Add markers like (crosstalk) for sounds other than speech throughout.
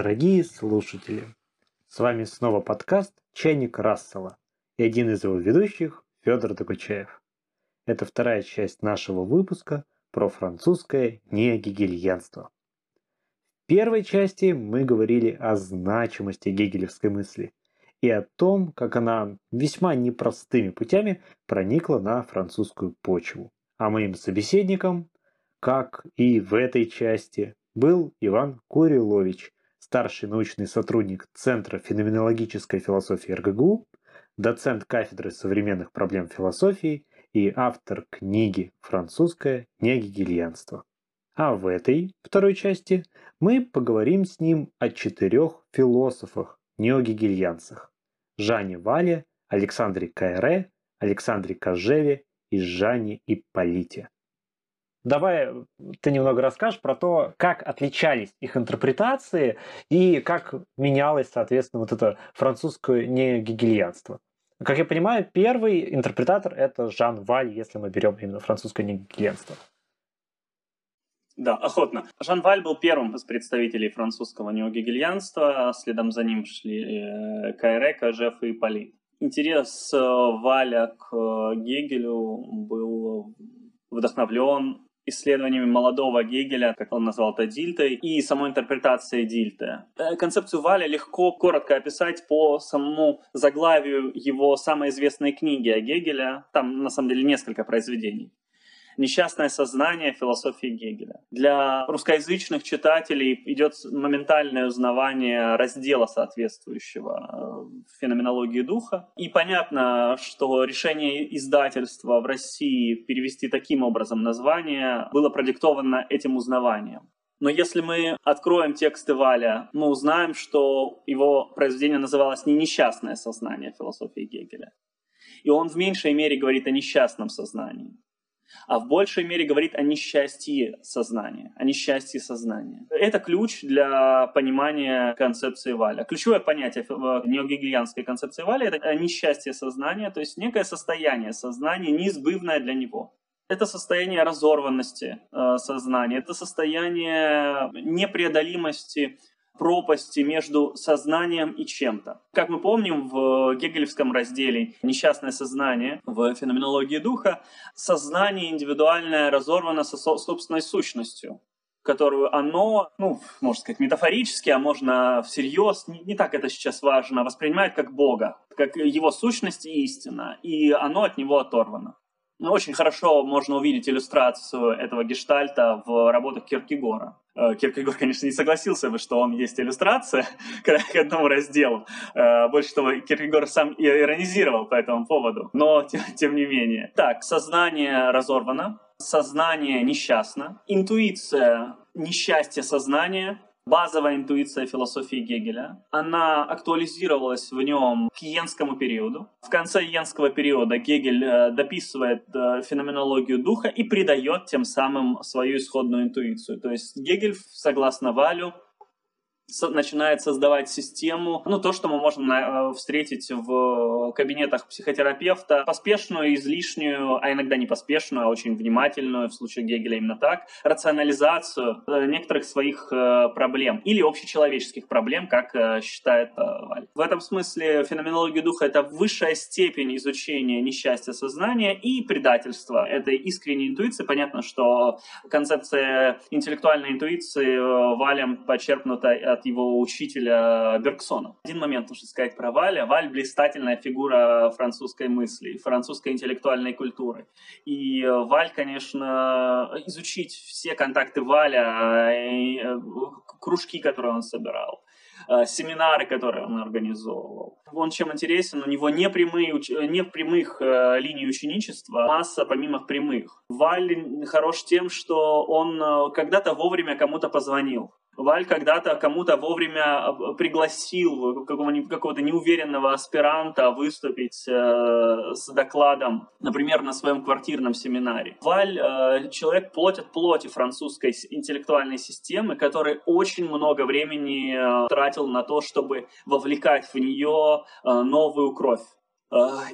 Дорогие слушатели, с вами снова подкаст «Чайник Рассела» и один из его ведущих Федор Докучаев. Это вторая часть нашего выпуска про французское неогегельянство. В первой части мы говорили о значимости гегелевской мысли и о том, как она весьма непростыми путями проникла на французскую почву. А моим собеседником, как и в этой части, был Иван Курилович, старший научный сотрудник Центра феноменологической философии РГГУ, доцент кафедры современных проблем философии и автор книги «Французское негигельянство». А в этой, второй части, мы поговорим с ним о четырех философах-неогегельянцах – Жане Вале, Александре Кайре, Александре Кожеве и Жанне Ипполите. Давай ты немного расскажешь про то, как отличались их интерпретации и как менялось, соответственно, вот это французское негегельянство. Как я понимаю, первый интерпретатор – это Жан Валь, если мы берем именно французское негегельянство. Да, охотно. Жан Валь был первым из представителей французского неогегельянства, следом за ним шли э, Кайре, Кажеф и Полит. Интерес э, Валя к э, Гегелю был вдохновлен исследованиями молодого Гегеля, как он назвал это Дильтой, и самой интерпретацией Дильты. Э, концепцию Валя легко коротко описать по самому заглавию его самой известной книги о Гегеле. Там, на самом деле, несколько произведений несчастное сознание философии Гегеля. Для русскоязычных читателей идет моментальное узнавание раздела соответствующего э, феноменологии духа. И понятно, что решение издательства в России перевести таким образом название было продиктовано этим узнаванием. Но если мы откроем тексты Валя, мы узнаем, что его произведение называлось не «Несчастное сознание философии Гегеля». И он в меньшей мере говорит о несчастном сознании а в большей мере говорит о несчастье сознания, о несчастье сознания. Это ключ для понимания концепции Валя. Ключевое понятие в неогегельянской концепции Валя — это несчастье сознания, то есть некое состояние сознания, неизбывное для него. Это состояние разорванности э, сознания, это состояние непреодолимости пропасти между сознанием и чем-то. Как мы помним, в гегелевском разделе «Несчастное сознание» в феноменологии духа сознание индивидуальное разорвано со собственной сущностью которую оно, ну, можно сказать, метафорически, а можно всерьез, не, не так это сейчас важно, воспринимает как Бога, как его сущность и истина, и оно от него оторвано. Ну, очень хорошо можно увидеть иллюстрацию этого гештальта в работах Киркегора. Э, Киркегор, конечно, не согласился бы, что он есть иллюстрация (laughs) к одному разделу. Э, больше того, Киркегор сам иронизировал по этому поводу, но (laughs) тем, тем не менее. Так, сознание разорвано, сознание несчастно, интуиция несчастья сознания базовая интуиция философии Гегеля. Она актуализировалась в нем к иенскому периоду. В конце иенского периода Гегель э, дописывает э, феноменологию духа и придает тем самым свою исходную интуицию. То есть Гегель, согласно Валю, начинает создавать систему, ну, то, что мы можем э, встретить в кабинетах психотерапевта, поспешную, излишнюю, а иногда не поспешную, а очень внимательную, в случае Гегеля именно так, рационализацию э, некоторых своих э, проблем или общечеловеческих проблем, как считает Валь. В этом смысле феноменология духа — это высшая степень изучения несчастья сознания и предательства этой искренней интуиции. Понятно, что концепция интеллектуальной интуиции Валем почерпнута от его учителя Бергсона. Один момент нужно сказать про Валя. Валь — блистательная фигура французской мысли, французской интеллектуальной культуры. И Валь, конечно, изучить все контакты Валя, э, кружки, которые он собирал, э, семинары, которые он организовывал. Он чем интересен? У него не, прямые, не прямых э, линий ученичества, масса помимо прямых. Валь хорош тем, что он когда-то вовремя кому-то позвонил. Валь когда-то кому-то вовремя э, пригласил какого-то неуверенного аспиранта выступить э, с докладом, например, на своем квартирном семинаре. Валь э, человек плоть от плоти французской интеллектуальной системы, который очень много времени э, тратил на то, чтобы вовлекать в нее э, новую кровь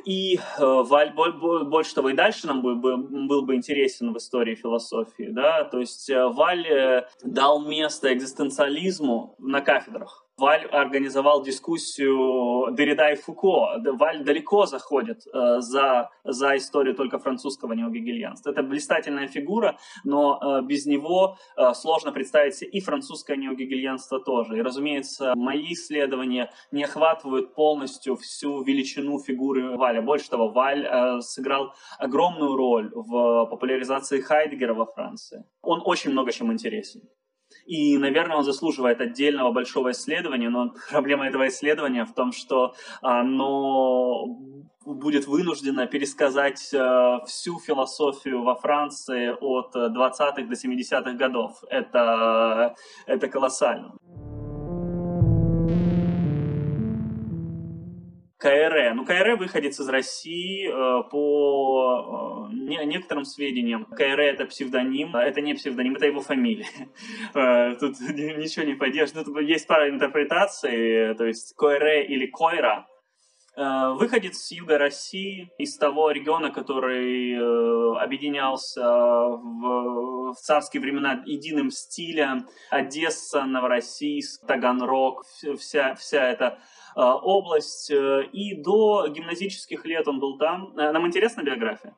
И Валь, больше того, и дальше нам был бы, был бы интересен в истории философии, да, то есть Валь дал место экзистенциализму на кафедрах. Валь организовал дискуссию Derrida и Фуко. Валь далеко заходит э, за, за историю только французского неогегельянства. Это блистательная фигура, но э, без него э, сложно представить себе и французское неогегельянство тоже. И, разумеется, мои исследования не охватывают полностью всю величину фигуры Валя. Больше того, Валь сыграл огромную роль в популяризации Хайдегера во Франции. Он очень много чем интересен. И, наверное, он заслуживает отдельного большого исследования, но (laughs) проблема этого исследования в том, что оно будет вынуждено пересказать э, всю философию во Франции от 20-х до 70-х годов. Это, это колоссально. КРЭ. Ну, КРЭ выходец из России э, по э, не, некоторым сведениям. КРЭ это псевдоним, это не псевдоним, это его фамилия. (laughs) Э, тут (laughs) ничего не пойдешь. Тут есть пара интерпретаций, то есть КРЭ или Койра. Э, выходец с юга России, из того региона, который э, объединялся в, в царские времена единым стилем. Одесса, Новороссийск, Таганрог, вся, вся эта Э, область, и до гимназических лет он был там. Нам интересна биография?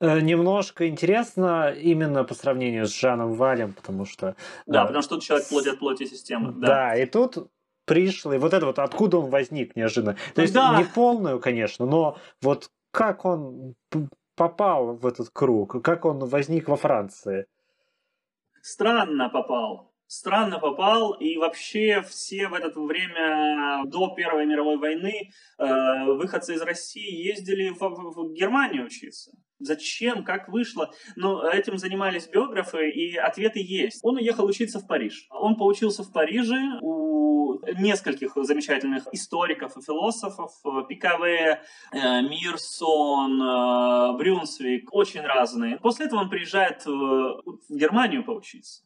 Немножко интересно именно по сравнению с Жаном Валем, потому что... Да, потому что тут человек плоть от плоти системы. Да. да, и тут пришлый, вот это вот откуда он возник неожиданно. То есть да. не полную, конечно, но вот как он попал в этот круг, как он возник во Франции? Странно попал странно попал, и вообще все в это время до Первой мировой войны э, выходцы из России ездили в, в Германию учиться. Зачем? Как вышло? Но этим занимались биографы, и ответы есть. Он уехал учиться в Париж. Он поучился в Париже у нескольких замечательных историков и философов. Пикаве, э, Мирсон, э, Брюнсвик, очень разные. После этого он приезжает в Германию поучиться.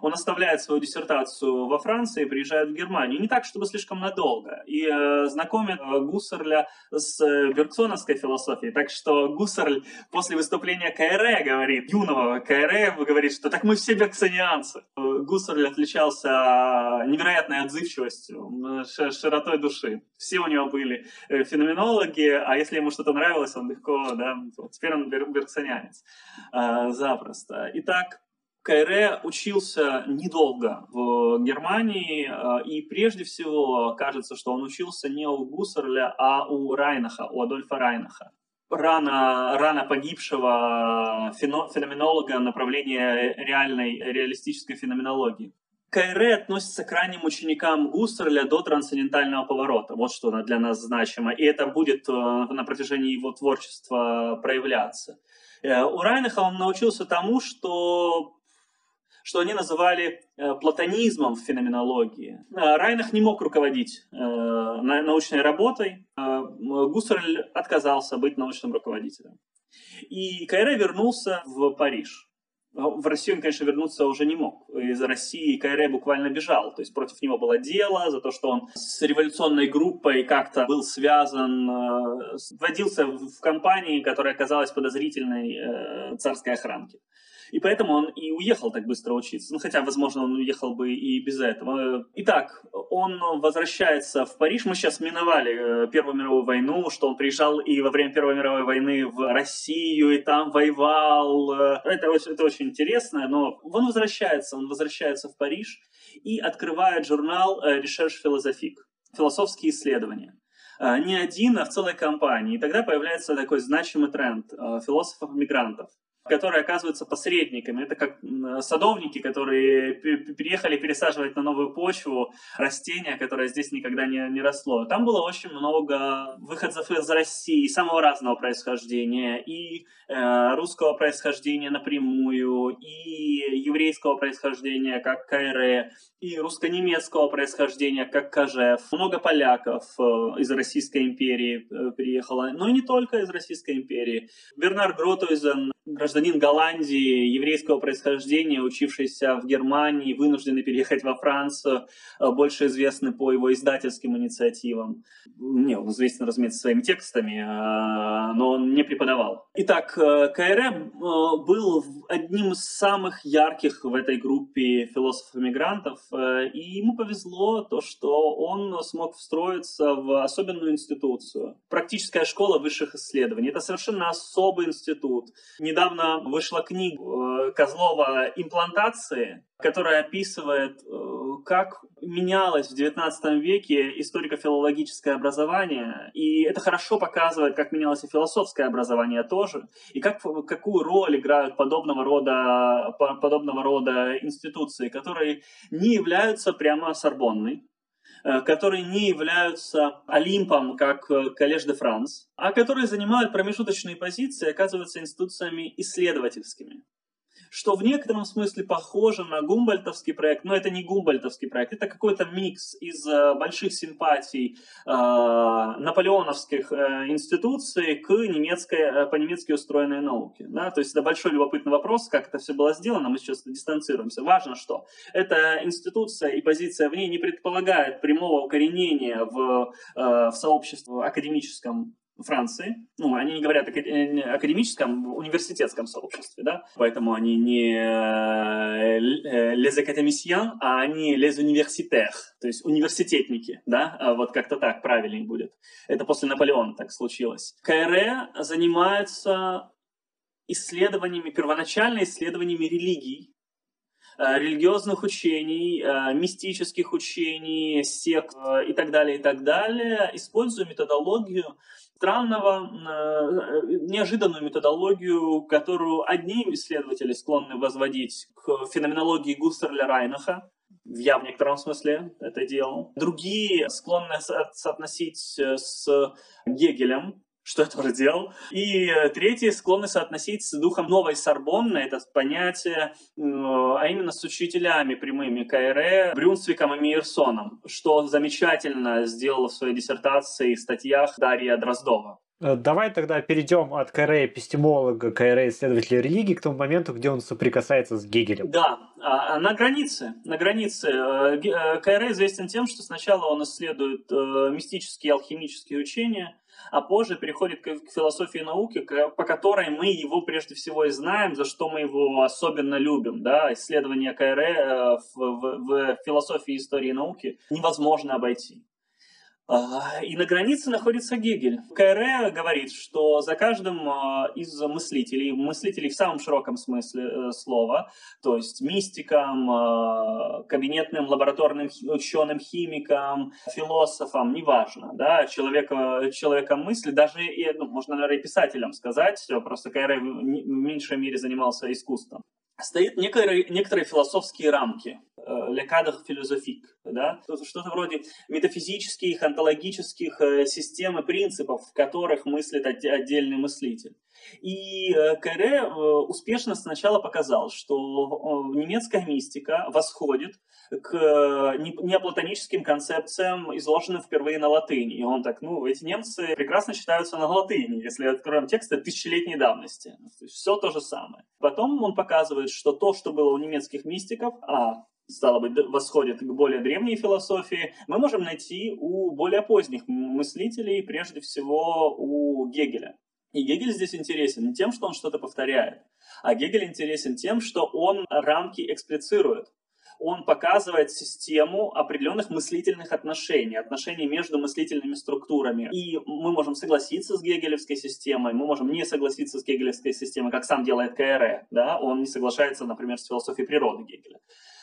Он оставляет свою диссертацию во Франции и приезжает в Германию. Не так, чтобы слишком надолго. И э, знакомит э, Гуссерля с э, бергсоновской философией. Так что Гуссерль после выступления Кайре говорит, юного Кайре говорит, что так мы все бергсонианцы. Гуссерль отличался невероятной отзывчивостью, широтой души. Все у него были э, феноменологи, а если ему что-то нравилось, он легко, да, теперь он бергсонианец. Э, запросто. Итак, Кайре учился недолго в Германии, э, и прежде всего кажется, что он учился не у Гуссерля, а у Райнаха, у Адольфа Райнаха. Рано, рано погибшего феноменолога направления реальной, реалистической феноменологии. Кайре относится к ранним ученикам Гуссерля до трансцендентального поворота. Вот что для нас значимо. И это будет э, на протяжении его творчества проявляться. Э, у Райнаха он научился тому, что что они называли э, платонизмом в феноменологии. Э, Райнах не мог руководить э, научной работой, Гуссерль отказался быть научным руководителем. И Кайре вернулся в Париж. В Россию он, конечно, вернуться уже не мог. Из России Кайре буквально бежал. То есть против него было дело за то, что он с революционной группой как-то был связан, вводился в компании, которая оказалась подозрительной царской охранке. И поэтому он и уехал так быстро учиться. Ну, хотя, возможно, он уехал бы и без этого. Итак, он возвращается в Париж. Мы сейчас миновали э, Первую мировую войну, что он приезжал и во время Первой мировой войны в Россию, и там воевал. Это, это очень интересно, но он возвращается, он возвращается в Париж и открывает журнал «Recherche Philosophique» философские исследования э, не один, а в целой компании. И тогда появляется такой значимый тренд э, философов-мигрантов которые оказываются посредниками. Это как садовники, которые переехали пересаживать на новую почву растения, которое здесь никогда не, не росло. Там было очень много выходцев из России самого разного происхождения, и э, русского происхождения напрямую, и еврейского происхождения, как Кайре, и русско-немецкого происхождения, как Кажев. Много поляков э, из Российской империи э, приехало, но и не только из Российской империи. Бернар Гротуизен, гражданин Голландии еврейского происхождения, учившийся в Германии, вынужденный переехать во Францию, э, больше известный по его издательским инициативам. Не, он известен, разумеется, своими текстами, э, но он не преподавал. Итак, Кайре был одним из самых ярких в этой группе философов-иммигрантов, и ему повезло то, что он смог встроиться в особенную институцию. Практическая школа высших исследований. Это совершенно особый институт. Недавно вышла книга э, Козлова «Имплантации», которая описывает, э, как менялось в XIX веке историко-филологическое образование, и это хорошо показывает, как менялось и философское образование тоже, и как, какую роль играют подобного рода, подобного рода институции, которые не являются прямо Сорбонной, которые не являются Олимпом, как Коллеж де Франс, а которые занимают промежуточные позиции, оказываются институциями исследовательскими что в некотором смысле похоже на гумбольтовский проект, но это не гумбольтовский проект, это какой-то микс из э, больших симпатий э, наполеоновских э, институций к немецкой, э, по-немецки устроенной науке. Да? То есть это большой любопытный вопрос, как это все было сделано, мы сейчас дистанцируемся. Важно, что эта институция и позиция в ней не предполагает прямого укоренения в, э, в сообществе академическом Франции, ну, они не говорят о э, академическом, университетском сообществе, да, поэтому они не э, э, les académiciens, а они les universitaires, то есть университетники, да, а вот как-то так правильнее будет. Это после Наполеона так случилось. КРЭ занимается исследованиями, первоначально исследованиями религий, религиозных учений, мистических учений, сект и так далее, и так далее, используя методологию странного, э, неожиданную методологию, которую одни исследователи склонны возводить к феноменологии Густерля Райнаха, я в некотором смысле это делал. Другие склонны соотносить с Гегелем, что я тоже делал. И э, третье, склонны соотносить с духом новой Сорбонны, это понятие, а именно с учителями прямыми КРЭ, Брюнсвиком и Мейерсоном, что замечательно сделала в своей диссертации и статьях Дарья Дроздова. Э, давай тогда перейдем от КРЭ эпистемолога, КРЭ исследователя религии к тому моменту, где он соприкасается с Гегелем. Да, а, а на границе. На границе. Э, КРЭ известен тем, что сначала он исследует мистические и алхимические учения, а позже переходит к, философии науки, по которой мы его прежде всего и знаем, за что мы его особенно любим. Да? Исследование КРЭ э, в, в, в философии истории науки невозможно обойти. А, и на границе находится Гегель. Кайре говорит, что за каждым а, из мыслителей, мыслителей в самом широком смысле э, слова, то есть мистикам, а, кабинетным лабораторным ученым, химикам, философам, неважно, да, человека, человеком мысли, даже, и, ну, можно, наверное, и писателям сказать, просто Кайре в меньшей мере занимался искусством стоит некоторые, некоторые философские рамки, le cadre philosophique, да? что-то вроде метафизических, онтологических э, систем и принципов, в которых мыслит отдельный мыслитель. И э, Кайре э, успешно сначала показал, что немецкая мистика восходит к неоплатоническим концепциям, изложенным впервые на латыни. И он так, ну, эти немцы прекрасно читаются на латыни, если откроем тексты тысячелетней давности. То есть все то же самое. Потом он показывает, что то, что было у немецких мистиков, а стало быть, восходит к более древней философии, мы можем найти у более поздних мыслителей, прежде всего у Гегеля. И Гегель здесь интересен не тем, что он что-то повторяет, а Гегель интересен тем, что он рамки эксплицирует. Он показывает систему определенных мыслительных отношений, отношений между мыслительными структурами. И мы можем согласиться с гегелевской системой, мы можем не согласиться с гегелевской системой, как сам делает КРЭ. Да? Он не соглашается, например, с философией природы Гегеля.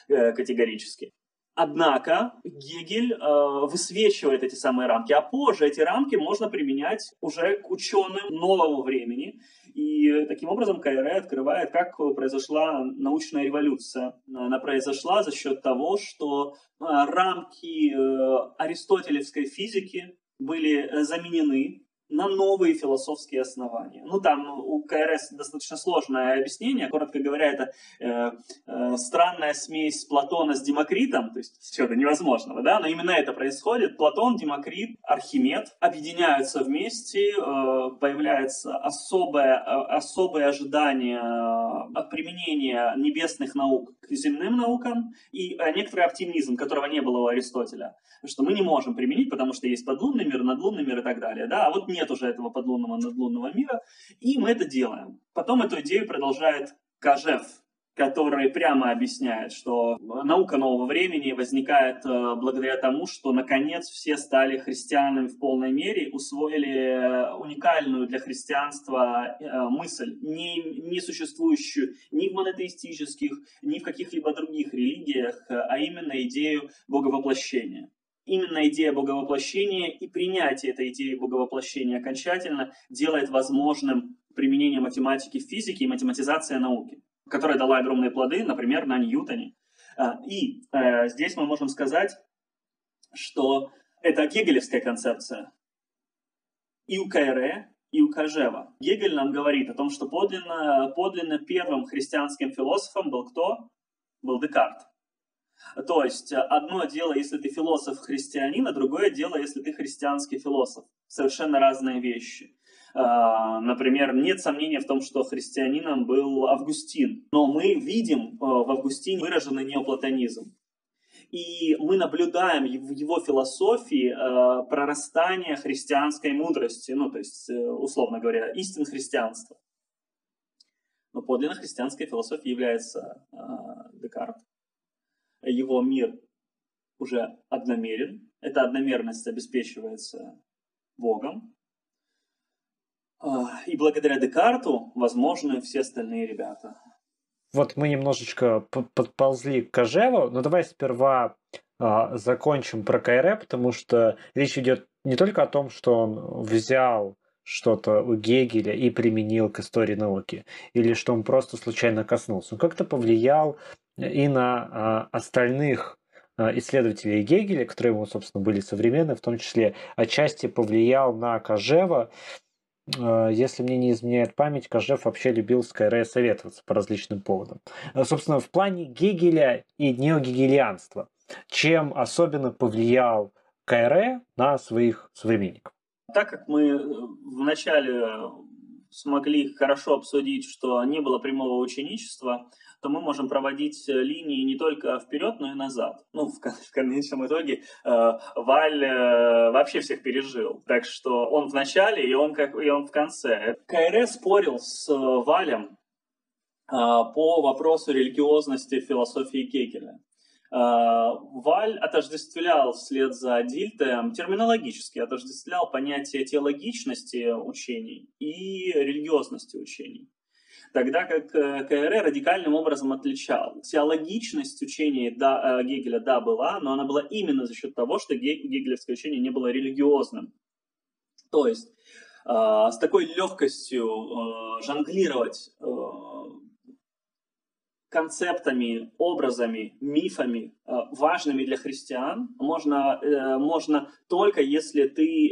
Э, категорически. Однако Гегель э, высвечивает эти самые рамки, а позже эти рамки можно применять уже к ученым нового времени. И таким образом КРЭ открывает, как произошла научная революция. Она произошла за счет того, что э, рамки э, аристотелевской физики были заменены на новые философские основания. Ну, там у КРС достаточно сложное объяснение. Коротко говоря, это э, э, странная смесь Платона с Демокритом, то есть чего-то невозможного, да, но именно это происходит. Платон, Демокрит, Архимед объединяются вместе, э, появляется особое, э, особое ожидание э, от применения небесных наук к земным наукам и э, некоторый оптимизм, которого не было у Аристотеля что мы не можем применить, потому что есть подлунный мир, надлунный мир и так далее. Да? А вот нет уже этого подлунного, надлунного мира, и мы это делаем. Потом эту идею продолжает Кажев, который прямо объясняет, что наука нового времени возникает э, благодаря тому, что наконец все стали христианами в полной мере, усвоили уникальную для христианства э, мысль, не, не существующую ни в монотеистических, ни в каких-либо других религиях, а именно идею боговоплощения именно идея боговоплощения и принятие этой идеи боговоплощения окончательно делает возможным применение математики в физике и математизация науки, которая дала огромные плоды, например, на Ньютоне. А, и э, здесь мы можем сказать, что это гегелевская концепция. И у Кайре, и у Кажева. Гегель нам говорит о том, что подлинно, подлинно первым христианским философом был кто? Был Декарт. То есть э, одно дело, если ты философ-христианин, а другое дело, если ты христианский философ. Совершенно разные вещи. А, например, нет сомнения в том, что христианином был Августин, но мы видим э, в Августине выраженный неоплатонизм. И мы наблюдаем в его философии э, прорастание христианской мудрости, ну, то есть, условно говоря, истин христианства. Но подлинно христианской философией является Декарт его мир уже одномерен. Эта одномерность обеспечивается Богом. А, и благодаря Декарту возможны все остальные ребята. Вот мы немножечко подползли к Кожеву, но давай сперва а, закончим про Кайре, потому что речь идет не только о том, что он взял что-то у Гегеля и применил к истории науки, или что он просто случайно коснулся. Он как-то повлиял и на а, остальных а, исследователей Гегеля, которые ему, собственно, были современны, в том числе отчасти повлиял на Кожева. А, если мне не изменяет память, Кожев вообще любил с Кайре советоваться по различным поводам. Собственно, в плане Гегеля и неогегелианства, чем особенно повлиял Кайре на своих современников? Так как мы э, вначале смогли хорошо обсудить, что не было прямого ученичества, то мы можем проводить э, линии не только вперед, но и назад. Ну, в, конечном итоге э, Валь э, вообще всех пережил. Так что он в начале и он, как, и он в конце. КРС спорил с Валем по вопросу религиозности философии Кекеля. Валь отождествлял вслед за Дильтем, терминологически отождествлял понятие теологичности учений и религиозности учений тогда как э, КРЭ радикальным образом отличал. Теологичность учения э, Гегеля, да, была, но она была именно за счет того, что гегелевское учение не было религиозным. То есть э, с такой легкостью э, жонглировать э, концептами, образами, мифами, э, важными для христиан, можно, можно только если ты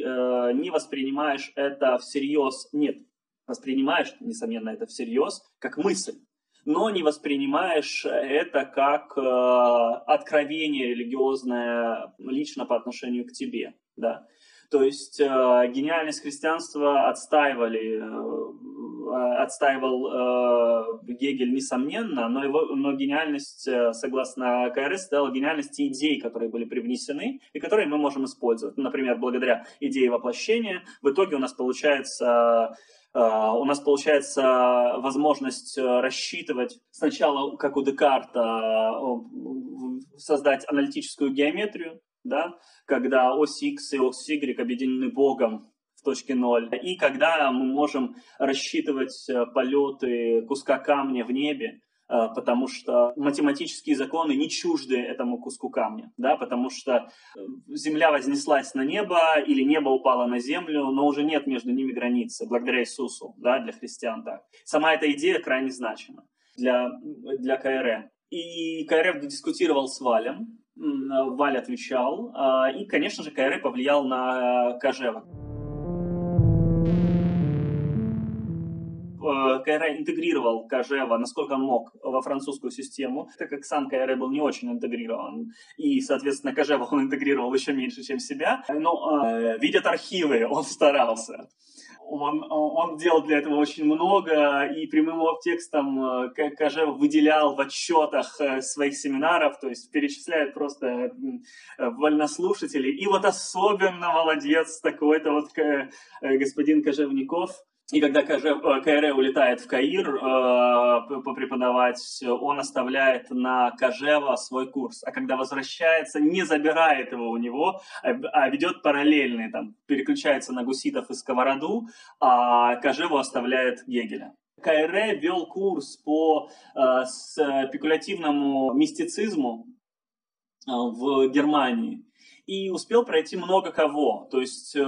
не воспринимаешь это всерьез. Нет, воспринимаешь, несомненно, это всерьез, как мысль, но не воспринимаешь это как э, откровение религиозное лично по отношению к тебе. Да? То есть э, гениальность христианства отстаивали, э, отстаивал э, Гегель, несомненно, но, его, но гениальность, э, согласно КРС, стала гениальностью идей, которые были привнесены и которые мы можем использовать. Например, благодаря идее воплощения в итоге у нас получается у нас получается возможность э, рассчитывать сначала, как у Декарта, создать аналитическую геометрию, да, когда ось x и ось y объединены Богом в точке ноль, и когда мы можем рассчитывать э, полеты куска камня в небе, Э, потому что математические законы не чужды этому куску камня, да, потому что э, земля вознеслась на небо или небо упало на землю, но уже нет между ними границы, благодаря Иисусу, да, для христиан так. Сама эта идея крайне значима для, для КРМ. И КРФ дискутировал с Валем, Валь отвечал, и, конечно же, КРФ повлиял на Кожева. Кайре интегрировал Кожева, насколько он мог, во французскую систему, так как сам Кайре был не очень интегрирован, и, соответственно, Кожева он интегрировал еще меньше, чем себя, но э, видят архивы, он старался он, он делал для этого очень много, и прямым текстом э, Кожев выделял в отчетах э, своих семинаров, то есть перечисляет просто э, вольнослушателей. И вот особенно молодец такой-то вот господин Кожевников, и когда КР улетает в Каир э, попреподавать, он оставляет на Кожева свой курс. А когда возвращается, не забирает его у него, а, а ведет параллельный, там, переключается на гуситов и сковороду, а Кожеву оставляет Гегеля. КР вел курс по э, спекулятивному мистицизму э, в Германии и успел пройти много кого. То есть э,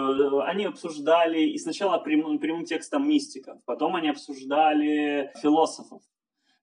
они обсуждали и сначала прямым, прямым текстом мистиков, потом они обсуждали философов.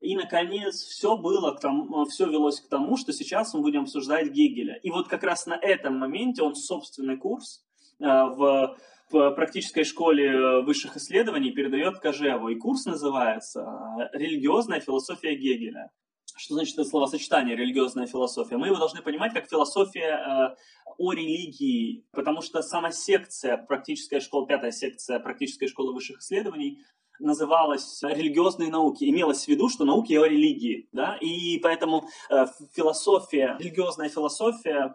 И, наконец, все было к тому, все велось к тому, что сейчас мы будем обсуждать Гегеля. И вот как раз на этом моменте он собственный курс э, в в практической школе высших исследований передает Кожеву. И курс называется «Религиозная философия Гегеля». Что значит это словосочетание «религиозная философия»? Мы его должны понимать как философия э, о религии, потому что сама секция, практическая школа, пятая секция практической школы высших исследований, называлась религиозные науки. Имелось в виду, что науки о религии. Да? И поэтому э, философия, религиозная философия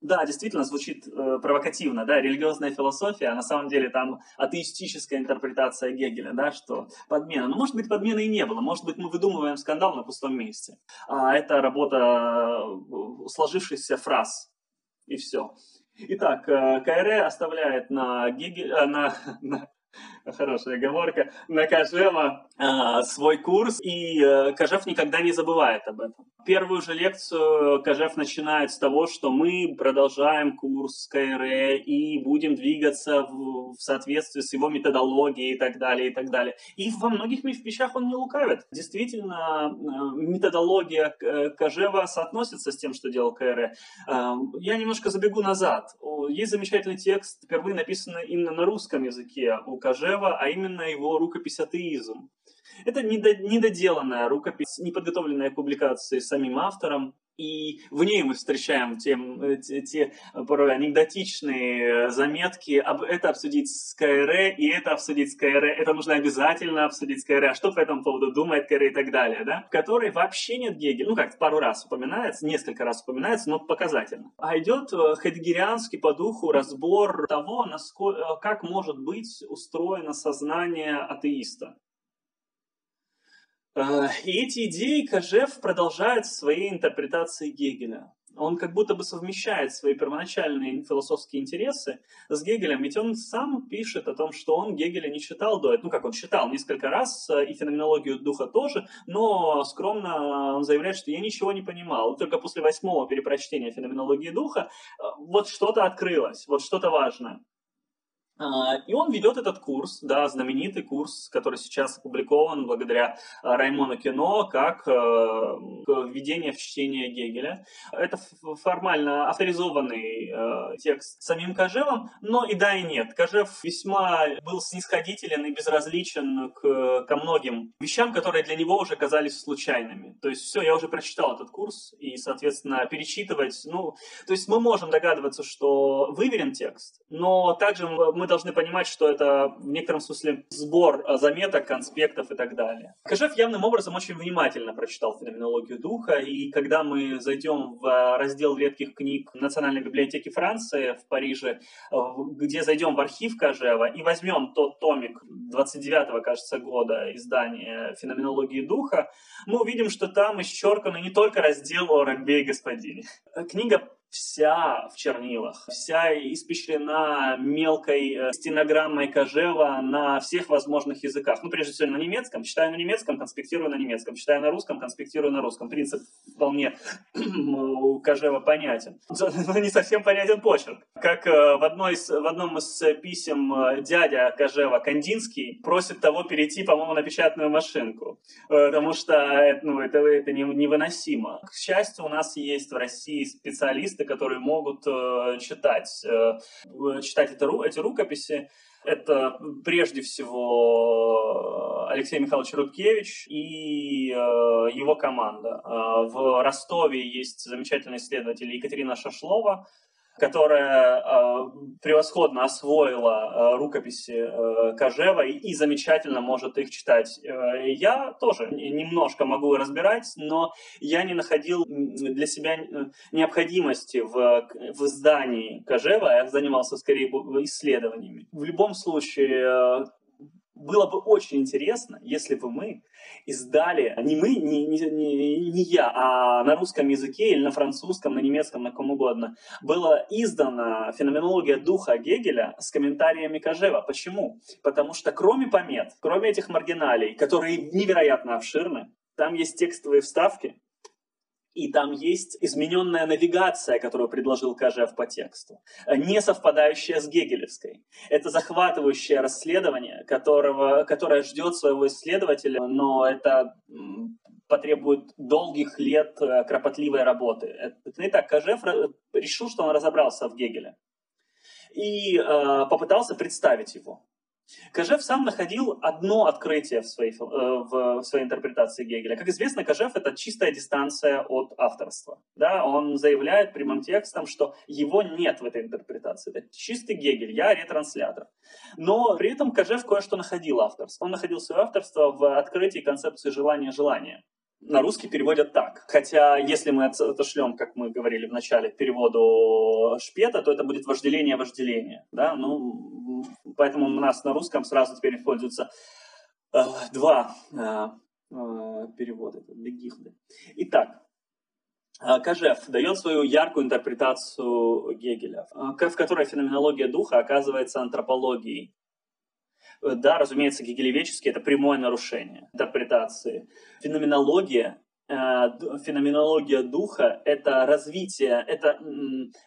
да, действительно звучит э, провокативно, да, религиозная философия, а на самом деле там атеистическая интерпретация Гегеля, да, что подмена. Но может быть подмены и не было, может быть мы выдумываем скандал на пустом месте. А это работа э, сложившихся фраз, и все. Итак, э, Кайре оставляет на, Гегель, э, на, (laughs) на хорошая оговорка, на Кожева э, свой курс, и э, Кожев никогда не забывает об этом. Первую же лекцию Кожев начинает с того, что мы продолжаем курс КРЭ и будем двигаться в, в соответствии с его методологией и так далее, и так далее. И во многих вещах он не лукавит. Действительно, э, методология э, Кожева соотносится с тем, что делал КРЭ. Э, я немножко забегу назад. Есть замечательный текст, впервые написанный именно на русском языке у Кожева, а именно его рукопись «Атеизм». Это недоделанная рукопись, неподготовленная к публикации самим автором, и в ней мы встречаем те, те, те порой анекдотичные заметки, об, это обсудить с КРЭ, и это обсудить с КРЭ, это нужно обязательно обсудить с КРЭ, а что по этому поводу думает КРЭ и так далее, да, в которой вообще нет Гегеля, ну как, пару раз упоминается, несколько раз упоминается, но показательно. А идет э, хедегерианский по духу разбор того, насколько, э, как может быть устроено сознание атеиста. Э, и эти идеи Кожев продолжает в своей интерпретации Гегеля. Он как будто бы совмещает свои первоначальные философские интересы с Гегелем, ведь он сам пишет о том, что он Гегеля не читал до этого. Ну, как он читал несколько раз, э, и феноменологию духа тоже, но скромно он заявляет, что я ничего не понимал. Только после восьмого перепрочтения феноменологии духа э, вот что-то открылось, вот что-то важное. А, и он ведет этот курс, да, знаменитый курс, который сейчас опубликован благодаря а, Раймону Кино, как э, введение в чтение Гегеля. Это формально авторизованный э, текст самим Кожевом, но и да, и нет. Кожев весьма был снисходителен и безразличен к, ко многим вещам, которые для него уже казались случайными. То есть все, я уже прочитал этот курс, и, соответственно, перечитывать, ну, то есть мы можем догадываться, что выверен текст, но также мы должны понимать, что это в некотором смысле сбор э, заметок, конспектов и так далее. Кожев явным образом очень внимательно прочитал феноменологию духа, и когда мы зайдем в э, раздел редких книг Национальной библиотеки Франции в Париже, э, где зайдем в архив Кожева и возьмем тот томик 29-го, кажется, года издания феноменологии духа, мы увидим, что там исчерканы не только раздел о рабе и господине. Книга вся в чернилах, вся испещрена мелкой э, стенограммой Кожева на всех возможных языках. Ну, прежде всего, на немецком. Читаю на немецком, конспектирую на немецком. Читаю на русском, конспектирую на русском. Принцип вполне (clears throat) у Кожева понятен. (laughs) Но не совсем понятен почерк. Как э, в, одной из, в одном из писем э, дядя Кожева, Кандинский, просит того перейти, по-моему, на печатную машинку. Потому что ну, это, это невыносимо. К счастью, у нас есть в России специалисты, специалисты, которые могут э, читать, э, читать это, эти рукописи. Это прежде всего Алексей Михайлович Рудкевич и его команда. В Ростове есть замечательный исследователь Екатерина Шашлова, которая э, превосходно освоила э, рукописи э, Кожева и, и замечательно может их читать. Э, я тоже немножко могу разбирать, но я не находил для себя э, необходимости в, в издании Кожева, я занимался скорее исследованиями. В любом случае, э, было бы очень интересно, если бы мы издали, не мы, не, не, не, не я, а на русском языке или на французском, на немецком, на ком угодно, была издана феноменология духа Гегеля с комментариями Кожева. Почему? Потому что кроме помет, кроме этих маргиналей, которые невероятно обширны, там есть текстовые вставки, и там есть измененная навигация, которую предложил Кожев по тексту, не совпадающая с гегелевской. Это захватывающее расследование, которого, которое ждет своего исследователя, но это потребует долгих лет э, кропотливой работы. Это не так. Кожев решил, что он разобрался в Гегеле и э, попытался представить его. Кожев сам находил одно открытие в своей, э, в своей интерпретации Гегеля. Как известно, Кожев — это чистая дистанция от авторства. Да? Он заявляет прямым текстом, что его нет в этой интерпретации. Это чистый Гегель, я ретранслятор. Но при этом Кожев кое-что находил авторство. Он находил свое авторство в открытии концепции желания-желания на русский переводят так. Хотя, если мы отошлем, как мы говорили в начале, переводу Шпета, то это будет вожделение-вожделение. Да? Ну, поэтому у нас на русском сразу теперь используются э, два э, э, перевода. Бегихды. Итак, э, Кожев дает свою яркую интерпретацию Гегеля, э, в которой феноменология духа оказывается антропологией. Э, да, разумеется, гегелевически это прямое нарушение интерпретации. Феноменология э, феноменология духа — это развитие, это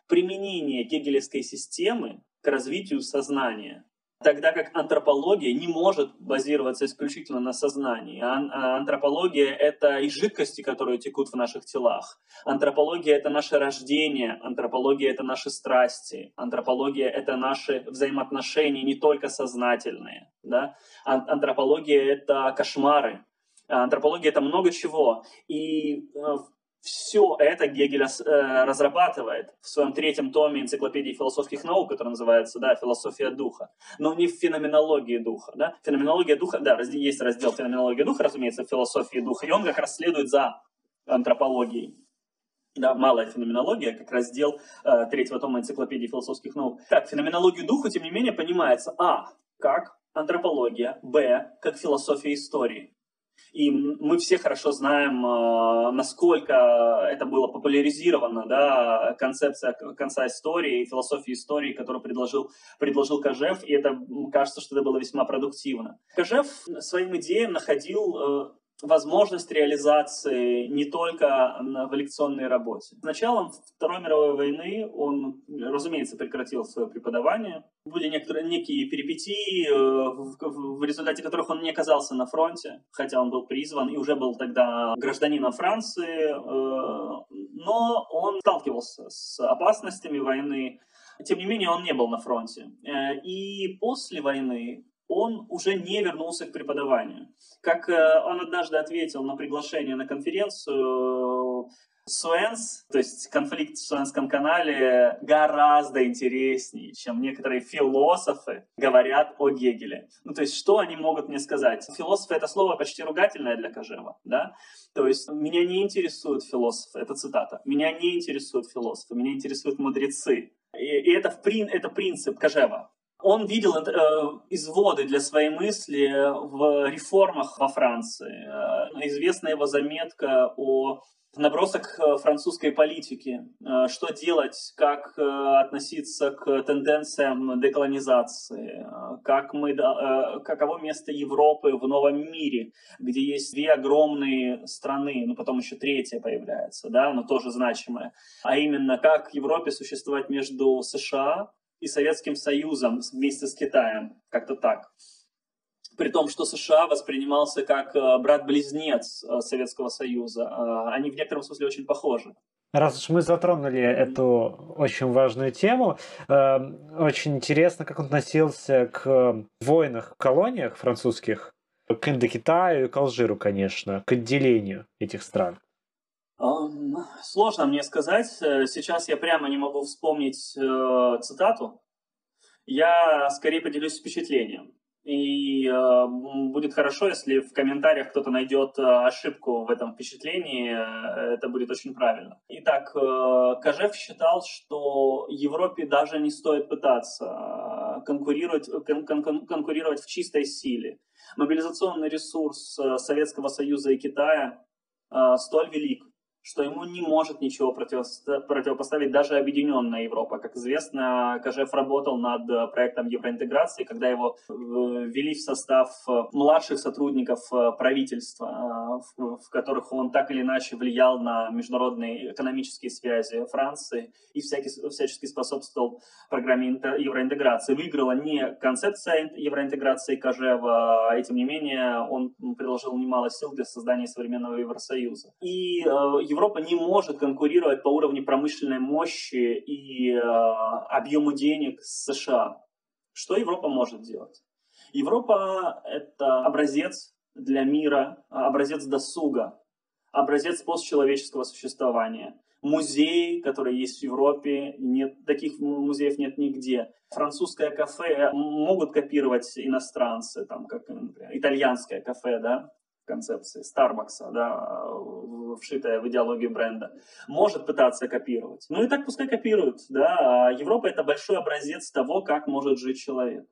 применение гегелевской системы к развитию сознания. Тогда как антропология не может базироваться исключительно на сознании. А антропология — это и жидкости, которые текут в наших телах. Антропология — это наше рождение, антропология — это наши страсти, антропология — это наши взаимоотношения, не только сознательные. Да? Антропология — это кошмары, антропология — это много чего. И э, все это Гегель э, разрабатывает в своем третьем томе энциклопедии философских наук, который называется да, «Философия духа», но не в феноменологии духа. Да? Феноменология духа, да, есть раздел «Феноменология духа», разумеется, в философии духа, и он как раз следует за антропологией. Да, малая феноменология, как раздел э, третьего тома энциклопедии философских наук. Так, феноменологию духа, тем не менее, понимается а. как антропология, б. как философия истории. И мы все хорошо знаем, а, насколько это было популяризировано, да, концепция конца истории, философии истории, которую предложил, предложил Кожев, и это, кажется, что это было весьма продуктивно. Кожев своим идеям находил э, возможность реализации не только в лекционной работе. С началом Второй мировой войны он, разумеется, прекратил свое преподавание. Были некоторые, некие перипетии, э, в результате которых он не оказался на фронте, хотя он был призван и уже был тогда гражданином Франции, э, но он сталкивался с опасностями войны, тем не менее, он не был на фронте. Э, и после войны он уже не вернулся к преподаванию. Как э, он однажды ответил на приглашение на конференцию, Суэнс, то есть конфликт в Суэнском канале гораздо интереснее, чем некоторые философы говорят о Гегеле. Ну, то есть, что они могут мне сказать? Философы — это слово почти ругательное для Кожева, да? То есть, меня не интересуют философы, это цитата, меня не интересуют философы, меня интересуют мудрецы. И, и это, в, это принцип Кожева. Он видел э, изводы для своей мысли в реформах во Франции. Э, известна его заметка о набросок французской политики. Э, что делать, как э, относиться к тенденциям деколонизации, э, как мы, э, каково место Европы в новом мире, где есть две огромные страны, ну потом еще третья появляется, да, но тоже значимая. А именно, как Европе существовать между США и Советским Союзом вместе с Китаем, как-то так. При том, что США воспринимался как э, брат-близнец э, Советского Союза. Э, они в некотором смысле очень похожи. Раз уж мы затронули эту очень важную тему, очень интересно, как он относился к войнах в колониях французских к Индокитаю и к Алжиру, конечно, к отделению этих стран? Сложно мне сказать. Сейчас я прямо не могу вспомнить э, цитату. Я скорее поделюсь впечатлением. И э, будет хорошо, если в комментариях кто-то найдет э, ошибку в этом впечатлении. Э, это будет очень правильно. Итак, э, Кожев считал, что Европе даже не стоит пытаться э, конкурировать, кон, кон, конкурировать в чистой силе. Мобилизационный ресурс э, Советского Союза и Китая э, столь велик, что ему не может ничего противопоставить даже объединенная Европа. Как известно, Кожев работал над э, проектом евроинтеграции, когда его э, ввели в состав э, младших сотрудников правительства, в которых он так или иначе влиял на международные экономические связи Франции и всячески способствовал программе евроинтеграции. Выиграла не концепция евроинтеграции Кожева, а тем не менее он приложил немало сил для создания современного Евросоюза. И Европа не может конкурировать по уровню промышленной мощи и э, объему денег с США. Что Европа может делать? Европа — это образец для мира, образец досуга, образец постчеловеческого существования. Музеи, которые есть в Европе, нет, таких музеев нет нигде. Французское кафе могут копировать иностранцы, там, как, например, итальянское кафе, да, концепции Starbucks, да, вшитая в идеологию бренда, может пытаться копировать. Ну и так пускай копируют. Да. А Европа — это большой образец того, как может жить человек.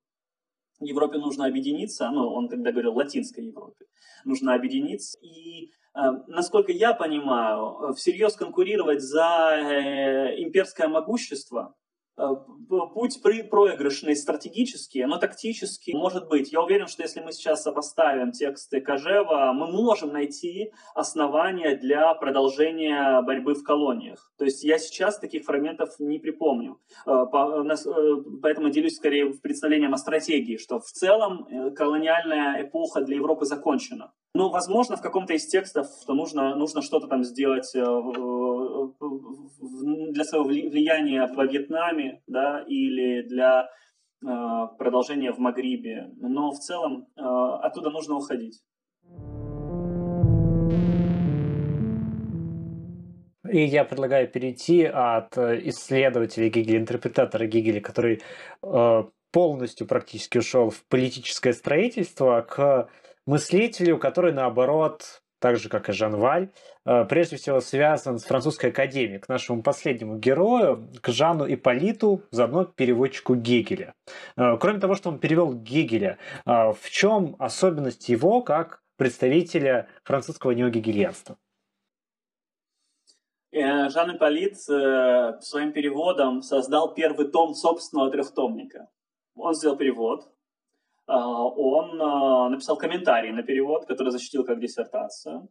Европе нужно объединиться, ну, он тогда говорил латинской Европе, нужно объединиться и э, Насколько я понимаю, всерьез конкурировать за э, имперское могущество Э, путь проигрышный стратегический, но тактический может быть. Я уверен, что если мы сейчас сопоставим тексты Кожева, мы можем найти основания для продолжения борьбы в колониях. То есть я сейчас таких фрагментов не припомню. Э, э, поэтому делюсь скорее представлением о стратегии, что в целом колониальная эпоха для Европы закончена. Но, возможно, в каком-то из текстов что нужно, нужно что-то там сделать для своего влияния во Вьетнаме да, или для э, продолжения в Магрибе. Но в целом э, оттуда нужно уходить. И я предлагаю перейти от исследователя Гегеля, интерпретатора Гегеля, который э, полностью практически ушел в политическое строительство, к мыслителю, который, наоборот, так же, как и Жан Валь, э, прежде всего связан с французской академией, к нашему последнему герою, к Жану Иполиту, заодно переводчику Гегеля. Э, кроме того, что он перевел Гегеля, э, в чем особенность его как представителя французского неогегельянства? Жан Иполит своим переводом создал первый том собственного трехтомника. Он сделал перевод, он а, написал комментарий на перевод, который защитил как диссертацию.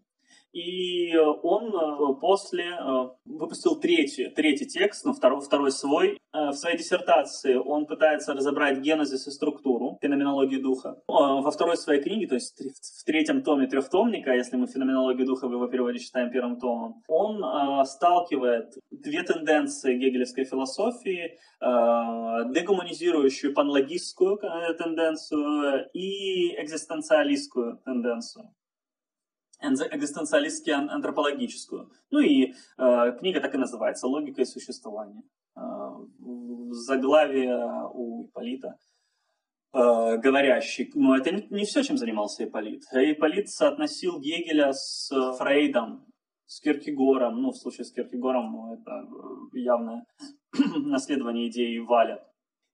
И он э, после э, выпустил третий, третий текст, ну, второй, второй свой. Э, в своей диссертации он пытается разобрать генезис и структуру феноменологии духа. Во второй своей книге, то есть в третьем томе трехтомника, если мы феноменологию духа в его переводе считаем первым томом, он сталкивает две тенденции гегелевской философии, дегуманизирующую панлогистскую тенденцию и экзистенциалистскую тенденцию экзистенциалистски антропологическую. Ну и э, книга так и называется «Логика и существование». Э, заглавие у Ипполита э, говорящий. Но это не, не все, чем занимался Ипполит. Ипполит соотносил Гегеля с Фрейдом, с Киркегором. Ну, в случае с Киркегором ну, это явное (clears throat) наследование идеи Валя.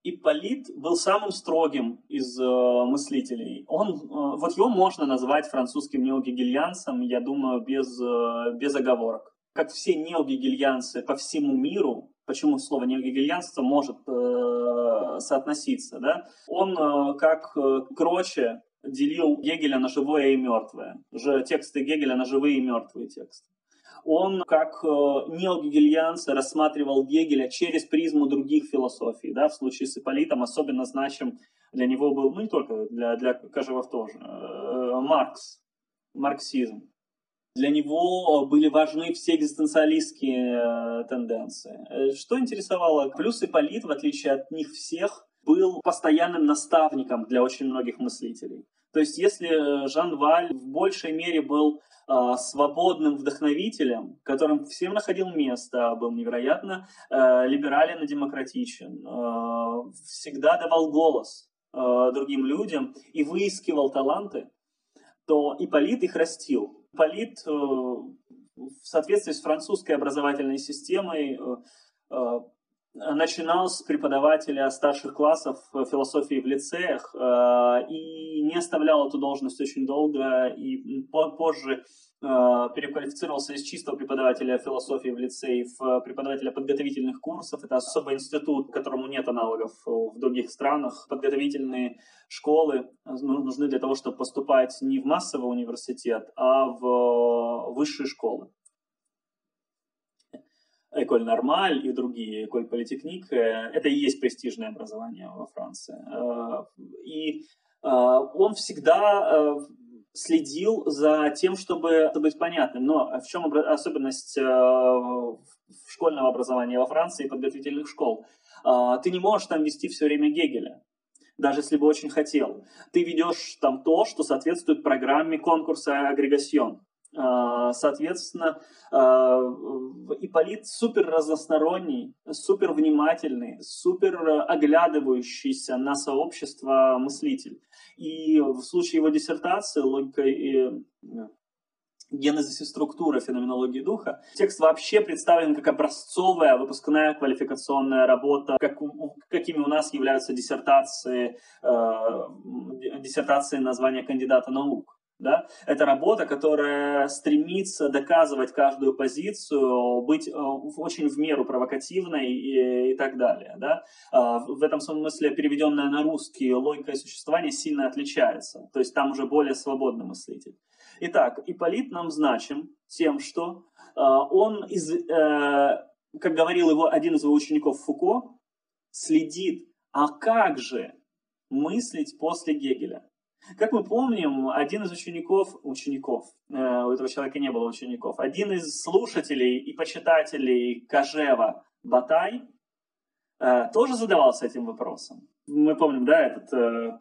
Ипполит был самым строгим из э, мыслителей. Он, э, вот его можно назвать французским неогегельянцем, я думаю, без, э, без оговорок. Как все неогегельянцы по всему миру, почему слово неогегельянство может э, соотноситься, да? он э, как э, Кроче делил Гегеля на живое и мертвое. Уже тексты Гегеля на живые и мертвые тексты он, как э, неогегельянц, рассматривал Гегеля через призму других философий. Да? В случае с Ипполитом особенно значим для него был, ну не только для, для Кожевов тоже, э, Маркс, марксизм. Для него были важны все экзистенциалистские э, тенденции. Что интересовало? Плюс Ипполит, в отличие от них всех, был постоянным наставником для очень многих мыслителей. То есть если Жан Валь в большей мере был э, свободным вдохновителем, которым всем находил место, был невероятно э, либерален и демократичен, э, всегда давал голос э, другим людям и выискивал таланты, то Ипполит их растил. Ипполит э, в соответствии с французской образовательной системой э, э, начинал с преподавателя старших классов философии в лицеях э, и не оставлял эту должность очень долго, и позже э, переквалифицировался из чистого преподавателя философии в лицее в преподавателя подготовительных курсов. Это особый институт, которому нет аналогов в других странах. Подготовительные школы ну, нужны для того, чтобы поступать не в массовый университет, а в высшие школы. Эколь Нормаль и другие, Эколь Политехник, э, это и есть престижное образование во Франции. Э, и э, он всегда следил за тем, чтобы быть понятным. Но в чем особенность школьного образования во Франции и подготовительных школ? Ты не можешь там вести все время Гегеля даже если бы очень хотел. Ты ведешь там то, что соответствует программе конкурса агрегасьон. А, соответственно, а, Иполит супер разносторонний, супер внимательный, супер оглядывающийся на сообщество мыслитель. И в случае его диссертации «Логика и генезис и структура феноменологии духа. Текст вообще представлен как образцовая выпускная квалификационная работа, как, какими у нас являются диссертации, э, диссертации названия кандидата наук. Да? Это работа, которая стремится доказывать каждую позицию, быть э, очень в меру провокативной и, и так далее. Да? А, в этом смысле переведенная на русский логика и существование сильно отличается. То есть там уже более свободный мыслитель. Итак, Иполит нам значим тем, что а, он, из, э, как говорил его один из его учеников Фуко, следит, а как же мыслить после Гегеля? Как мы помним, один из учеников, учеников, э, у этого человека не было учеников, один из слушателей и почитателей Кажева Батай э, тоже задавался этим вопросом. Мы помним, да, этот э,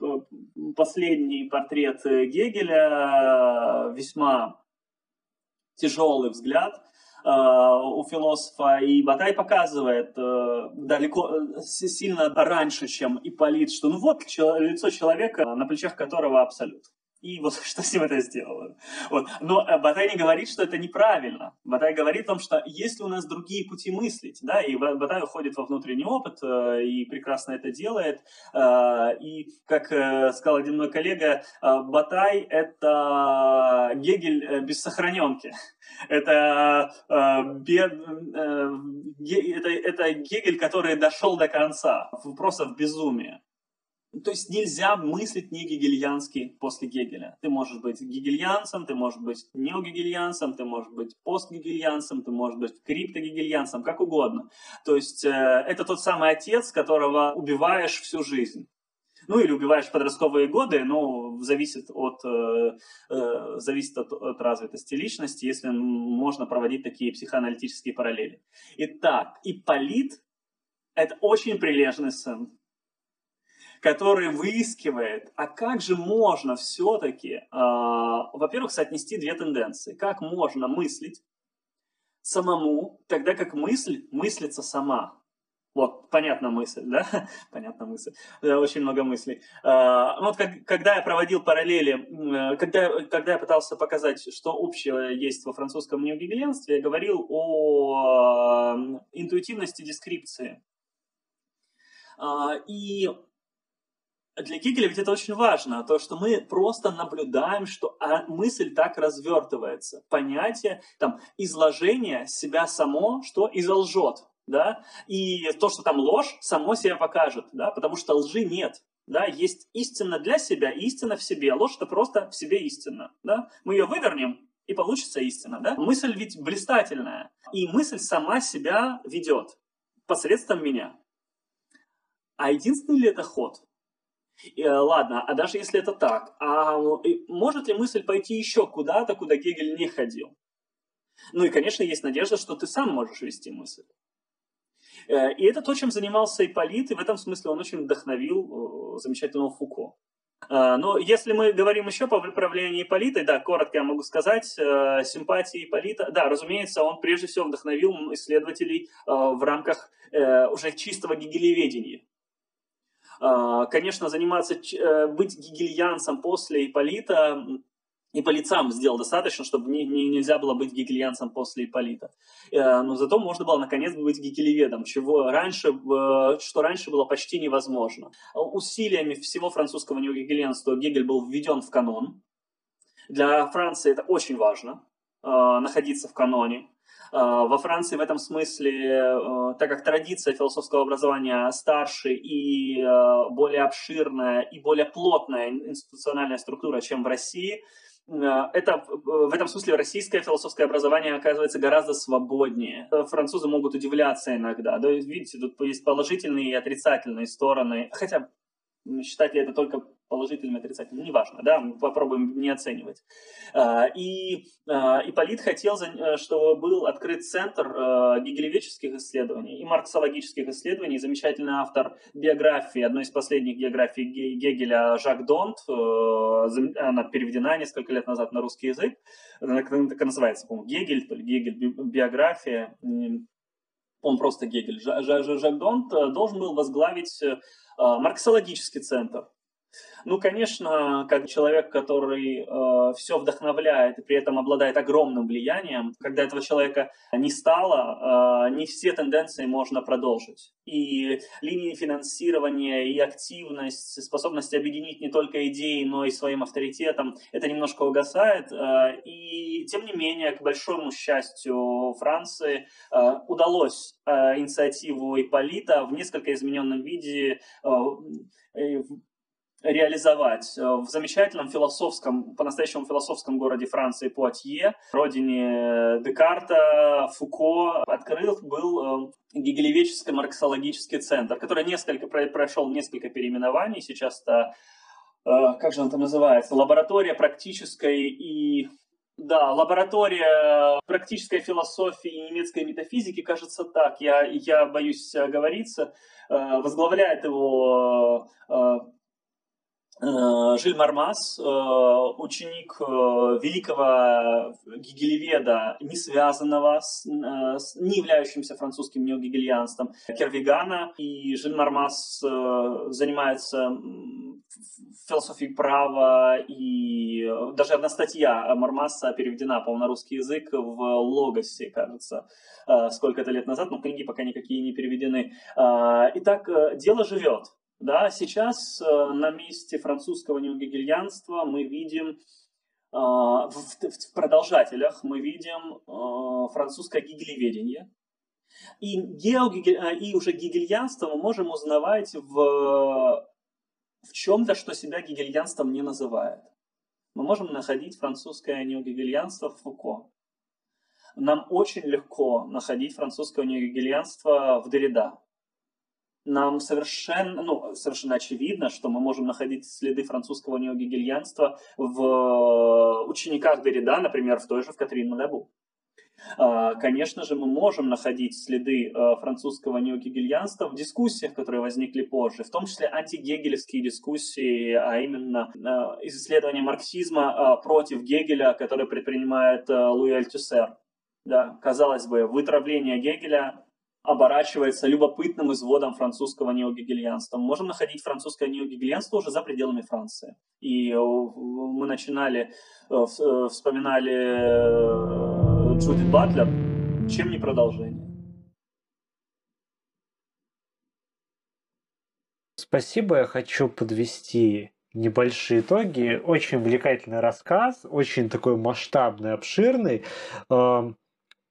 последний портрет Гегеля, э, весьма тяжелый взгляд у философа, и Батай показывает э, далеко, э, сильно раньше, чем Ипполит, что ну вот лицо человека, на плечах которого абсолют. И вот (laughs) что с ним это сделало. Вот. Но Батай не говорит, что это неправильно. Батай говорит о том, что есть у нас другие пути мыслить, да, и Батай уходит во внутренний опыт и прекрасно это делает. И, как сказал один мой коллега, Батай — это Гегель без сохраненки. (laughs) Это, это, это Гегель, который дошел до конца, просто в безумие. То есть нельзя мыслить не гегельянски после Гегеля. Ты можешь быть гегельянцем, ты можешь быть неогегельянцем, ты можешь быть постгегельянцем, ты можешь быть криптогегельянцем, как угодно. То есть э, это тот самый отец, которого убиваешь всю жизнь. Ну или убиваешь подростковые годы, но зависит от, э, э, зависит от, от развитости личности, если можно проводить такие психоаналитические параллели. Итак, Ипполит – это очень прилежный сын который выискивает, а как же можно все-таки, э, во-первых, соотнести две тенденции. Как можно мыслить самому, тогда как мысль мыслится сама. Вот, понятна мысль, да? (laughs) Понятна мысль. Очень много мыслей. А, вот как, когда я проводил параллели, когда, когда я пытался показать, что общего есть во французском неогегельянстве, я говорил о интуитивности дескрипции. А, и для Гегеля ведь это очень важно, то, что мы просто наблюдаем, что а, мысль так развертывается. Понятие, там, изложение себя само, что изолжет, да, и то, что там ложь, само себя покажет, да, потому что лжи нет, да, есть истина для себя и истина в себе. Ложь это просто в себе истина, да. Мы ее вывернем, и получится истина, да. Мысль ведь блистательная, и мысль сама себя ведет посредством меня. А единственный ли это ход? Э, ладно, а даже если это так, а может ли мысль пойти еще куда-то, куда Гегель не ходил? Ну и, конечно, есть надежда, что ты сам можешь вести мысль. Э, и это то, чем занимался Ипполит, и в этом смысле он очень вдохновил э, замечательного Фуко, но если мы говорим еще по правлению Ипполита, да, коротко я могу сказать, симпатии Ипполита, да, разумеется, он прежде всего вдохновил исследователей в рамках уже чистого гегелеведения. А, конечно, заниматься, быть гегельянцем после Ипполита и сам сделал достаточно, чтобы не, не, нельзя было быть гегельянцем после Ипполита. Но зато можно было наконец быть гегелеведом, чего раньше, что раньше было почти невозможно. Усилиями всего французского неогегельянства Гегель был введен в канон. Для Франции это очень важно, находиться в каноне. Во Франции в этом смысле, так как традиция философского образования старше и более обширная и более плотная институциональная структура, чем в России, Э, это, в этом смысле российское философское образование оказывается гораздо свободнее. Французы могут удивляться иногда. Да, видите, тут есть положительные и отрицательные стороны. Хотя считать ли это только положительным, отрицательным, неважно, да, мы попробуем не оценивать. А, и а, Ипполит хотел, э, чтобы был открыт центр э, гегелевических исследований и марксологических исследований. Замечательный автор биографии, одной из последних биографий Гегеля, Жак Донт, э, она переведена несколько лет назад на русский язык, она так и называется, по-моему, Гегель, то ли Гегель, биография, он просто Гегель. Жак Донт должен был возглавить марксологический центр ну, конечно, как человек, который э, все вдохновляет и при этом обладает огромным влиянием, когда этого человека не стало, э, не все тенденции можно продолжить. И линии финансирования, и активность, способность объединить не только идеи, но и своим авторитетом, это немножко угасает. Э, и тем не менее, к большому счастью Франции, э, удалось э, инициативу Ипполита в несколько измененном виде э, реализовать э, в замечательном философском, по-настоящему философском городе Франции Пуатье, родине Декарта, Фуко, открыл был э, гегелевический марксологический центр, который несколько, прошел несколько переименований. Сейчас это, э, как же он там называется, лаборатория практической и да, лаборатория практической философии немецкой метафизики, кажется так, я, я боюсь оговориться, возглавляет его Э, Жиль Мармас, э, ученик э, великого гегелеведа, не связанного с, не являющимся французским неогегельянством, Кервигана. И Жиль Мармас занимается философией права, и даже одна статья Мармаса переведена, по на русский язык в Логосе, кажется, сколько-то лет назад, но книги пока никакие не переведены. Итак, дело живет. Да, сейчас э, на месте французского неогегельянства мы видим э, в, в продолжателях мы видим э, французское гегелеведение. И, и уже гегельянство мы можем узнавать в, в чем-то, что себя гегельянством не называет. Мы можем находить французское неогегельянство в Фуко. Нам очень легко находить французское неогегельянство в Derrida нам совершенно, ну, совершенно очевидно, что мы можем находить следы французского неогегельянства в э, учениках Derrida, например, в той же в Катрин Малябу. А, конечно же, мы можем находить следы э, французского неогегельянства в дискуссиях, которые возникли позже, в том числе антигегелевские дискуссии, а именно э, исследование марксизма против Гегеля, которое предпринимает Луи Альтюсер. Да, казалось бы, вытравление Гегеля оборачивается любопытным изводом французского неогегельянства. Мы можем находить французское неогегельянство уже за пределами Франции. И э, мы начинали, э, э, вспоминали Джудит Батлер, чем не продолжение. Спасибо, я хочу подвести небольшие итоги. Очень увлекательный рассказ, очень такой масштабный, обширный.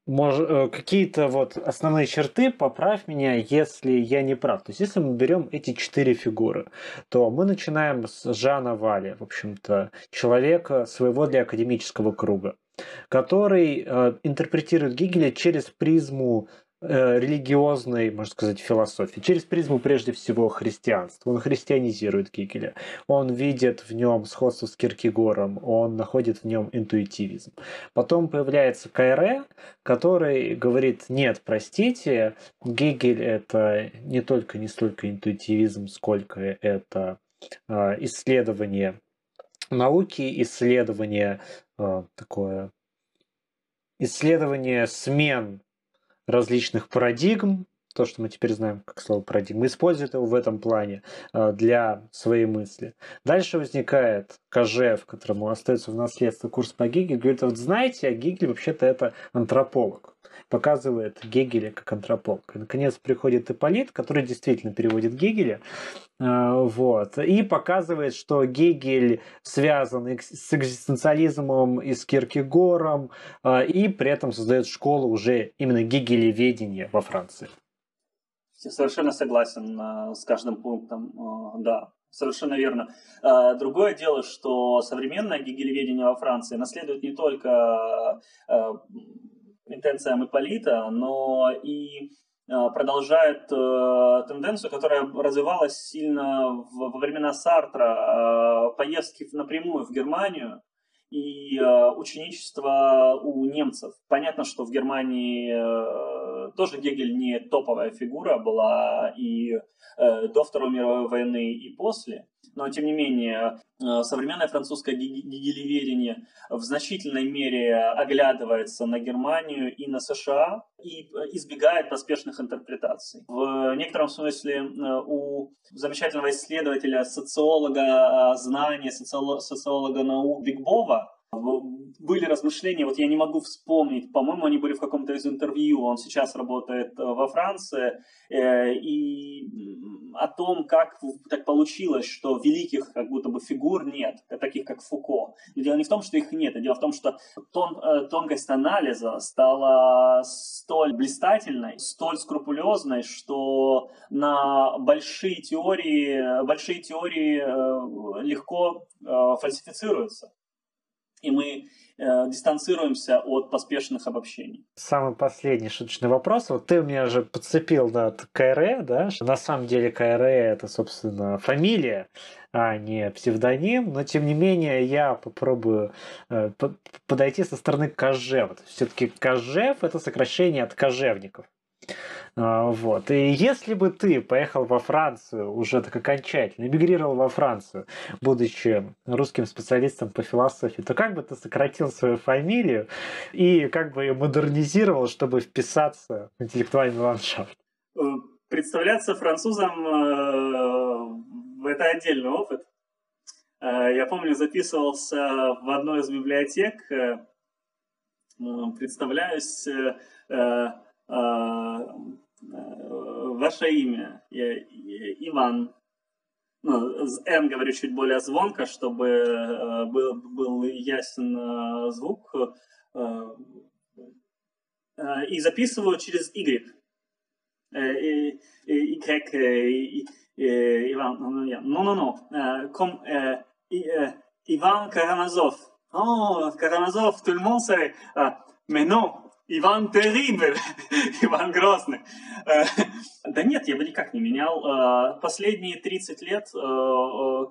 Э, какие-то вот основные черты, поправь меня, если я не прав. То есть, если мы берем эти четыре фигуры, то мы начинаем с Жана Вали, в общем-то, человека своего для академического круга, который э, интерпретирует Гегеля через призму религиозной, можно сказать, философии, через призму прежде всего христианства. Он христианизирует Гегеля, он видит в нем сходство с Киркегором, он находит в нем интуитивизм. Потом появляется Кайре, который говорит, нет, простите, Гегель это не только не столько интуитивизм, сколько это исследование науки, исследование такое, исследование смен различных парадигм, то, что мы теперь знаем как слово парадигма, использует его в этом плане э, для своей мысли. Дальше возникает Кожев, которому остается в наследство курс по Гегелю, говорит, вот знаете, а Гегель вообще-то это антрополог показывает Гегеля как антрополог. И, наконец, приходит Ипполит, который действительно переводит Гегеля, э, вот, и показывает, что Гегель связан с экзистенциализмом и с Киркегором, и при этом создает школу уже именно гегелеведения во Франции. Совершенно согласен э, с каждым пунктом, да, Совершенно верно. Другое дело, что современное гегелеведение во Франции наследует не только интенциям Ипполита, но и продолжает э, тенденцию, которая развивалась сильно во времена Сартра, а, поездки напрямую в Германию и а, ученичество у немцев. Понятно, что в Германии э, тоже Гегель не топовая фигура была и э, до Второй мировой войны, и после но тем не менее э, современное французское гегелеверение в значительной мере оглядывается на Германию и на США и э, избегает поспешных интерпретаций. В некотором смысле э, у замечательного исследователя, социолога знания, социолога наук Бигбова были размышления, вот я не могу вспомнить, по-моему, они были в каком-то из интервью, он сейчас работает э, во Франции, э, и о том, как так получилось, что великих как будто бы фигур нет, таких как Фуко. Но дело не в том, что их нет, а дело в том, что тон, э, тонкость анализа стала столь блистательной, столь скрупулезной, что на большие теории, большие теории легко фальсифицируются и мы э, дистанцируемся от поспешных обобщений. Самый последний шуточный вопрос. Вот ты меня же подцепил над КРЭ, да? На самом деле КРЭ это, собственно, фамилия, а не псевдоним, но тем не менее я попробую э, подойти со стороны Кожев. Все-таки Кожев это сокращение от кожевников. А, вот. И если бы ты поехал во Францию уже так окончательно, эмигрировал во Францию, будучи русским специалистом по философии, то как бы ты сократил свою фамилию и как бы ее модернизировал, чтобы вписаться в интеллектуальный ландшафт? Э, представляться французом э, – это отдельный опыт. Э, я помню, записывался в одной из библиотек, представляюсь ваше имя, Иван. Ну, Н говорю чуть более звонко, чтобы э, был, был ясен э, звук. Э, и записываю через Y. Y, Иван, ну-ну-ну, ком, Иван Карамазов. О, Карамазов, tout le monde Иван Террибль, (laughs) Иван Грозный. Э, да нет, я бы никак не менял. Э, последние 30 лет, э,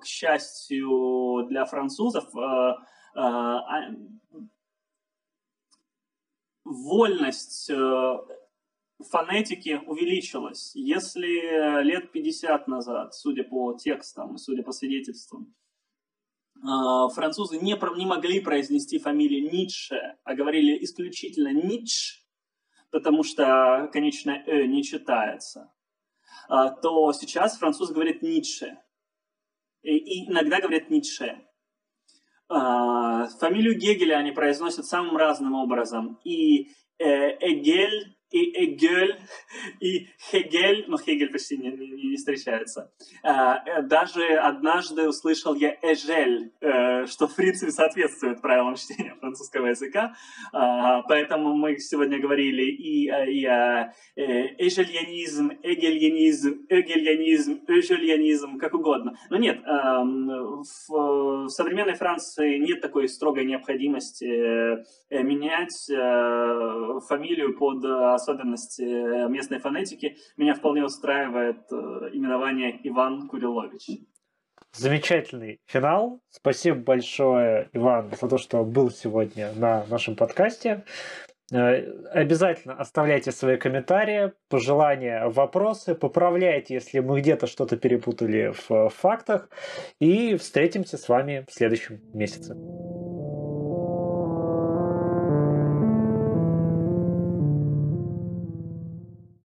к счастью для французов, а, вольность фонетики увеличилась. Если лет 50 назад, судя по текстам, судя по свидетельствам, французы не, не могли произнести фамилию Ницше, а говорили исключительно Ницш, потому что конечное «э» не читается, а, то сейчас французы говорят Ницше. И иногда говорят Ницше. А, фамилию Гегеля они произносят самым разным образом. И э, Эгель и Эгель, и Хегель, но Хегель почти не, не, не встречается. А, э, даже однажды услышал я Эжель, э, что в принципе соответствует правилам чтения французского языка, а, поэтому мы сегодня говорили и, и о э, эжельянизм, эгельянизм, эгельянизм, эжельянизм, как угодно. Но нет, в современной Франции нет такой строгой необходимости менять фамилию под особенности э, местной фонетики, меня вполне устраивает э, именование Иван Курилович. Замечательный финал. Спасибо большое, Иван, за то, что был сегодня на нашем подкасте. Э, обязательно оставляйте свои комментарии, пожелания, вопросы, поправляйте, если мы где-то что-то перепутали в фактах, и встретимся с вами в следующем месяце.